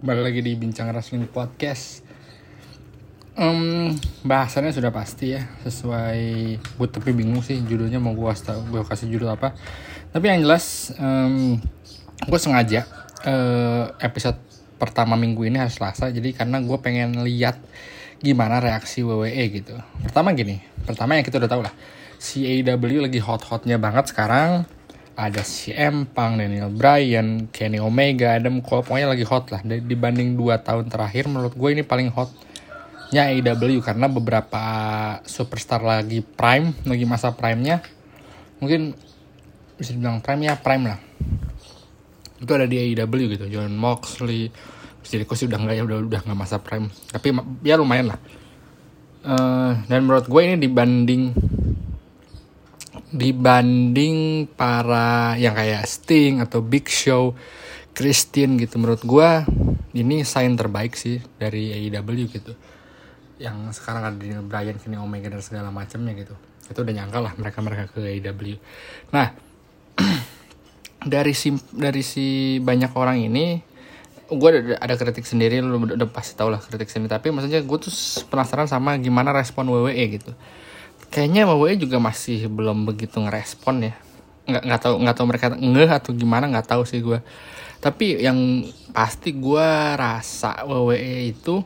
Kembali lagi di Bincang Wrestling Podcast. Um, Bahasannya sudah pasti ya Sesuai Gue tapi bingung sih judulnya mau gue kasih, gue kasih judul apa. Tapi yang jelas um, Gue sengaja uh, Episode pertama minggu ini harus Selasa Jadi karena gue pengen lihat Gimana reaksi WWE gitu. Pertama gini Pertama yang kita udah tahu lah AEW lagi hot-hotnya banget sekarang ada CM Punk, Daniel Bryan, Kenny Omega, Adam Cole, pokoknya lagi hot lah. Dibanding 2 tahun terakhir, menurut gue ini paling hotnya AEW karena beberapa superstar lagi prime, lagi masa prime-nya. Mungkin bisa dibilang prime ya prime lah. Itu ada di AEW gitu, John Moxley, jadi sih udah nggak ya udah udah nggak masa prime, tapi ya lumayan lah. Uh, dan menurut gue ini dibanding dibanding para yang kayak Sting atau Big Show, Christian gitu menurut gue ini sign terbaik sih dari AEW gitu. Yang sekarang ada di Brian, Kenny Omega dan segala macamnya gitu. Itu udah nyangka lah mereka-mereka ke AEW. Nah, dari si dari si banyak orang ini gue ada, ada kritik sendiri lu udah, udah pasti tau lah kritik sendiri tapi maksudnya gue tuh penasaran sama gimana respon WWE gitu kayaknya WWE juga masih belum begitu ngerespon ya. Nggak nggak tahu nggak tahu mereka ngeh atau gimana nggak tahu sih gue tapi yang pasti gue rasa WWE itu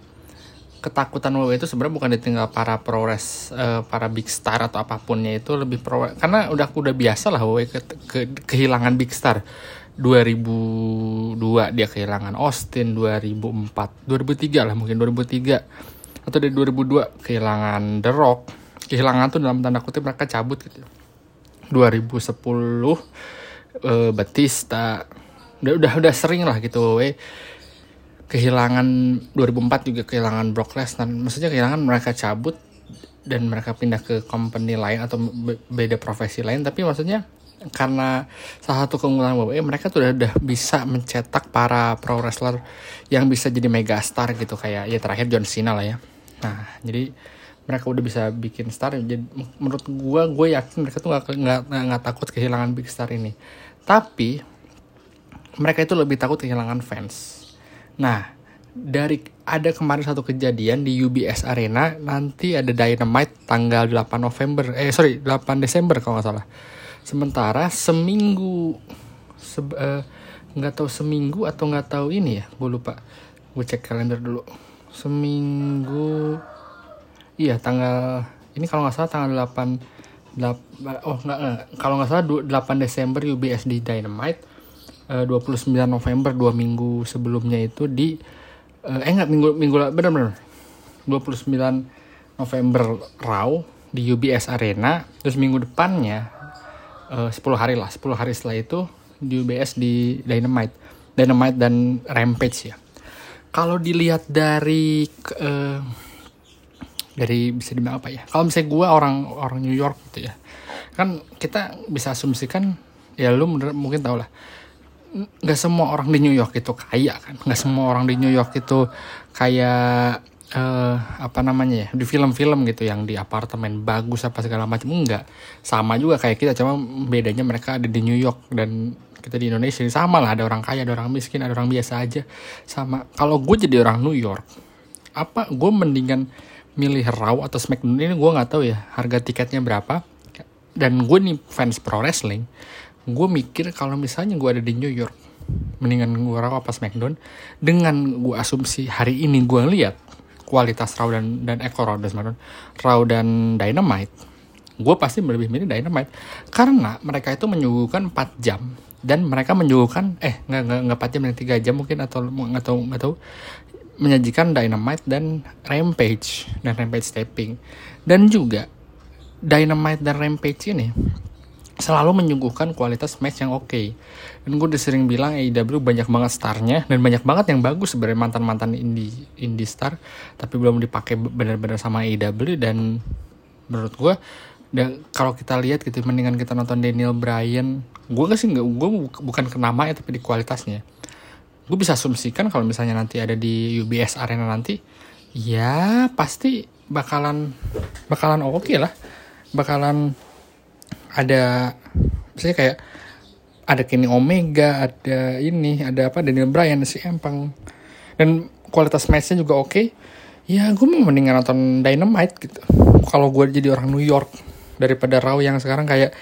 ketakutan WWE itu sebenarnya bukan ditinggal para progres uh, para big star atau apapunnya itu lebih pro karena udah udah biasa lah WWE ke, ke, kehilangan big star. 2002 dia kehilangan Austin 2004 2003 lah mungkin 2003 atau dari 2002 kehilangan The Rock kehilangan tuh dalam tanda kutip mereka cabut gitu. 2010 uh, Batista udah udah udah sering lah gitu we. Kehilangan 2004 juga kehilangan Brock Lesnar. Maksudnya kehilangan mereka cabut dan mereka pindah ke company lain atau beda profesi lain. Tapi maksudnya karena salah satu keunggulan WWE mereka tuh udah, udah bisa mencetak para pro wrestler yang bisa jadi mega star gitu. Kayak ya terakhir John Cena lah ya. Nah jadi mereka udah bisa bikin star jadi menurut gue gue yakin mereka tuh nggak nggak takut kehilangan big star ini. Tapi mereka itu lebih takut kehilangan fans. Nah dari ada kemarin satu kejadian di UBS Arena nanti ada Dynamite tanggal 8 November eh sorry 8 Desember kalau nggak salah. Sementara seminggu eh, nggak uh, tahu seminggu atau nggak tahu ini ya gue lupa. Gue cek kalender dulu. Seminggu iya tanggal ini kalau nggak salah tanggal 8 8 oh nggak, kalau nggak salah 8 Desember UBS di Dynamite uh, 29 November dua minggu sebelumnya itu di uh, eh nggak minggu minggu benar benar 29 November Raw di UBS Arena terus minggu depannya uh, 10 hari lah 10 hari setelah itu di UBS di Dynamite Dynamite dan Rampage ya. Kalau dilihat dari uh, dari bisa dibilang apa ya? Kalau misalnya gue orang orang New York gitu ya kan kita bisa asumsikan ya lu mungkin tau lah nggak semua orang di New York itu kaya kan? Nggak semua orang di New York itu kayak uh, apa namanya ya di film-film gitu yang di apartemen bagus apa segala macam. Enggak sama juga kayak kita cuma bedanya mereka ada di New York dan kita di Indonesia sama lah. Ada orang kaya ada orang miskin ada orang biasa aja. Sama. Kalau gue jadi orang New York apa gue mendingan milih Raw atau SmackDown ini gue nggak tahu ya harga tiketnya berapa. Dan gue nih fans pro wrestling gue mikir kalau misalnya gue ada di New York mendingan gue Raw apa SmackDown. Dengan gue asumsi hari ini gue lihat kualitas Raw dan dan Eko Raw dan SmackDown Raw dan Dynamite gue pasti lebih milih Dynamite. Karena mereka itu menyuguhkan 4 jam dan mereka menyuguhkan eh nggak nggak nggak 4 jam 3 jam mungkin atau nggak tahu nggak tahu menyajikan Dynamite dan Rampage dan Rampage Stepping. Dan juga Dynamite dan Rampage ini selalu menyuguhkan kualitas match yang oke. Okay. dan gue udah sering bilang AEW banyak banget starnya dan banyak banget yang bagus sebenarnya mantan mantan indie indie star tapi belum dipakai benar-benar sama AEW dan menurut gue dan kalau kita lihat gitu mendingan kita nonton Daniel Bryan. Gue sih nggak gue bukan ke namanya tapi di kualitasnya gue bisa asumsikan kalau misalnya nanti ada di UBS Arena nanti ya pasti bakalan bakalan oke okay lah. Bakalan ada misalnya kayak ada Kenny Omega ada ini ada apa Daniel Bryan si Empang. Dan kualitas matchnya juga oke. Okay, ya gue mau mendingan nonton Dynamite gitu. Kalau gue jadi orang New York daripada Raw yang sekarang kayak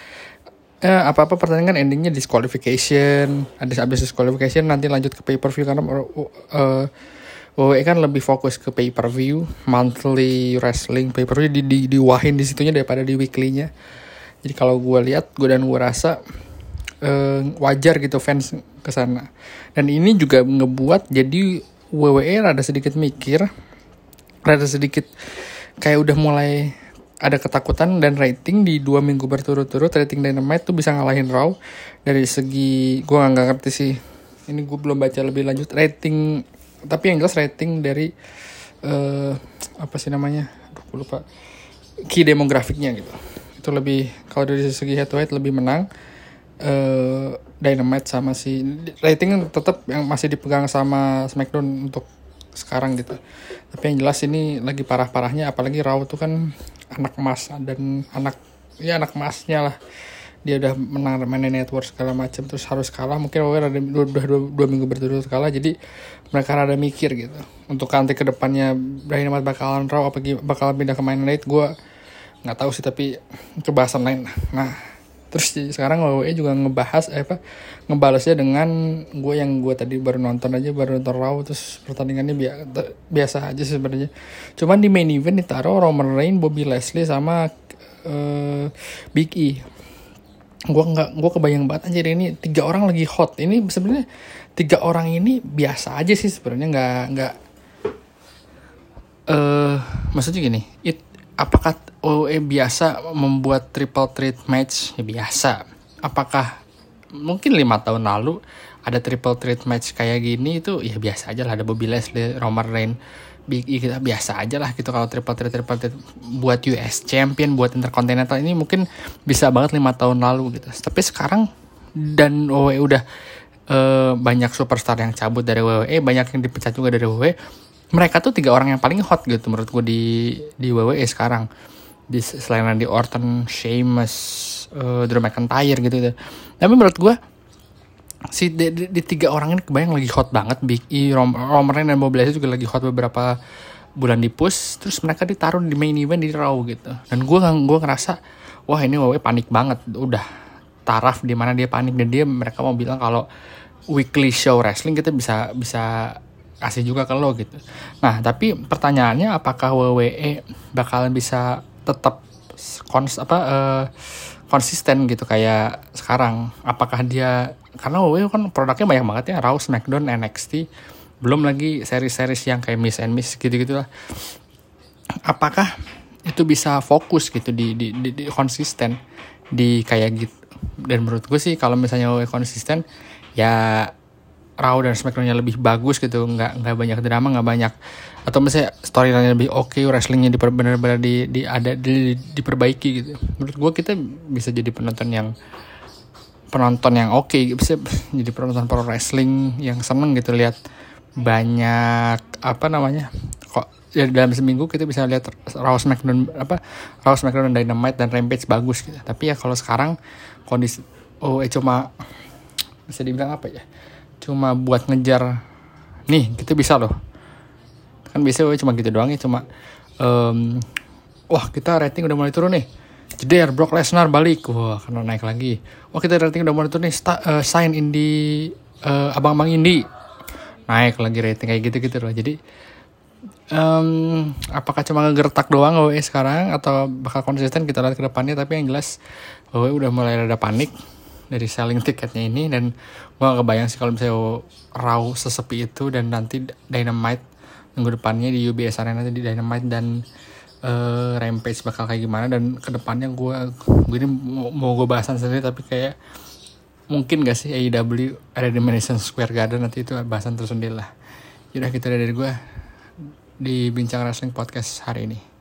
eh, apa-apa pertandingan endingnya disqualification. Ada habis disqualification nanti lanjut ke pay per view karena uh, WWE kan lebih fokus ke pay per view monthly wrestling pay per view di, di diwahin di situnya daripada di weeklynya. Jadi kalau gue lihat gue dan gue rasa uh, wajar gitu fans ke sana. Dan ini juga ngebuat jadi WWE rada sedikit mikir rada sedikit kayak udah mulai ada ketakutan dan rating di dua minggu berturut-turut rating Dynamite tuh bisa ngalahin Raw. Dari segi gue nggak ngerti sih. Ini gue belum baca lebih lanjut. Rating tapi yang jelas rating dari uh, apa sih namanya? Aduh gue lupa. Key demografiknya gitu. Itu lebih kalau dari segi head to head lebih menang. Uh, Dynamite sama si rating tetap yang masih dipegang sama SmackDown untuk sekarang gitu. Tapi yang jelas ini lagi parah-parahnya apalagi Raw tuh kan anak emas dan anak ya anak emasnya lah. Dia udah menang main network segala macam terus harus kalah. Mungkin udah dua, dua, dua, dua minggu berturut kalah jadi mereka ada mikir gitu. Untuk nanti ke depannya Dynamite bakalan raw apa bakalan pindah ke main gue nggak tahu sih tapi itu bahasan lain nah terus sekarang WWE juga ngebahas eh, apa ngebalasnya dengan gue yang gue tadi baru nonton aja baru nonton Raw terus pertandingannya bi biasa aja sebenarnya. Cuman di main event ditaruh Roman Reigns Bobby Leslie sama uh, Big E. Gue nggak gue kebayang banget aja ini tiga orang lagi hot. Ini sebenarnya tiga orang ini biasa aja sih sebenarnya nggak nggak eh uh, maksudnya gini it apakah OE biasa membuat triple threat match? Ya biasa. Apakah mungkin lima tahun lalu ada triple threat match kayak gini itu ya biasa aja lah ada Bobby Leslie, Roman Reigns, Big E kita biasa aja lah gitu kalau triple threat triple threat buat US Champion buat Intercontinental ini mungkin bisa banget lima tahun lalu gitu. Tapi sekarang dan OE udah uh, banyak superstar yang cabut dari WWE, banyak yang dipecat juga dari WWE mereka tuh tiga orang yang paling hot gitu menurut gue di di WWE sekarang di selain Randy Orton, Sheamus, uh, Drew McIntyre gitu, gitu. Tapi menurut gue si di, di, di, tiga orang ini kebayang lagi hot banget Big E, Rom, Roman Reigns dan Bobby Lashley juga lagi hot beberapa bulan di push terus mereka ditaruh di main event di Raw gitu dan gue gue ngerasa wah ini WWE panik banget udah taraf di mana dia panik dan dia mereka mau bilang kalau weekly show wrestling kita bisa bisa kasih juga ke lo gitu. Nah, tapi pertanyaannya apakah WWE bakalan bisa tetap kons apa uh, konsisten gitu kayak sekarang? Apakah dia karena WWE kan produknya banyak banget ya, Raw, SmackDown, NXT, belum lagi seri-series yang kayak Miss and Miss gitu-gitu lah. Apakah itu bisa fokus gitu di, di, di, di konsisten di kayak gitu? Dan menurut gue sih kalau misalnya WWE konsisten ya Raw dan Smackdownnya lebih bagus gitu nggak nggak banyak drama nggak banyak atau misalnya storyline lebih oke okay, wrestlingnya di benar-benar di, di ada di, diperbaiki gitu. Menurut gue kita bisa jadi penonton yang penonton yang oke okay, bisa jadi penonton pro wrestling yang seneng gitu lihat banyak apa namanya kok ya dalam seminggu kita bisa lihat Raw Smackdown apa Raw Smackdown dan Dynamite dan Rampage bagus gitu. Tapi ya kalau sekarang kondisi oh eh cuma bisa dibilang apa ya cuma buat ngejar. Nih kita bisa loh. Kan bisa cuma gitu doang ya cuma um, wah kita rating udah mulai turun nih. Jeder Brock Lesnar balik. Wah karena naik lagi. Wah kita rating udah mulai turun nih Sta, uh, sign indi uh, abang-abang indi. Naik lagi rating kayak gitu gitu loh. Jadi um, apakah cuma ngegertak doang WWE sekarang? Atau bakal konsisten kita lihat ke depannya? Tapi yang jelas WWE udah mulai ada panik dari selling tiketnya ini dan gue gak kebayang sih kalau misalnya raw sesepi itu dan nanti Dynamite minggu depannya di UBS Arena di Dynamite dan uh, Rampage bakal kayak gimana dan ke depannya gue gue ini mau, mau gue bahasan sendiri tapi kayak mungkin gak sih AEW ada di Madison Square Garden nanti itu bahasan tersendiri lah. Yaudah kita gitu dari gue di Bincang Wrestling Podcast hari ini.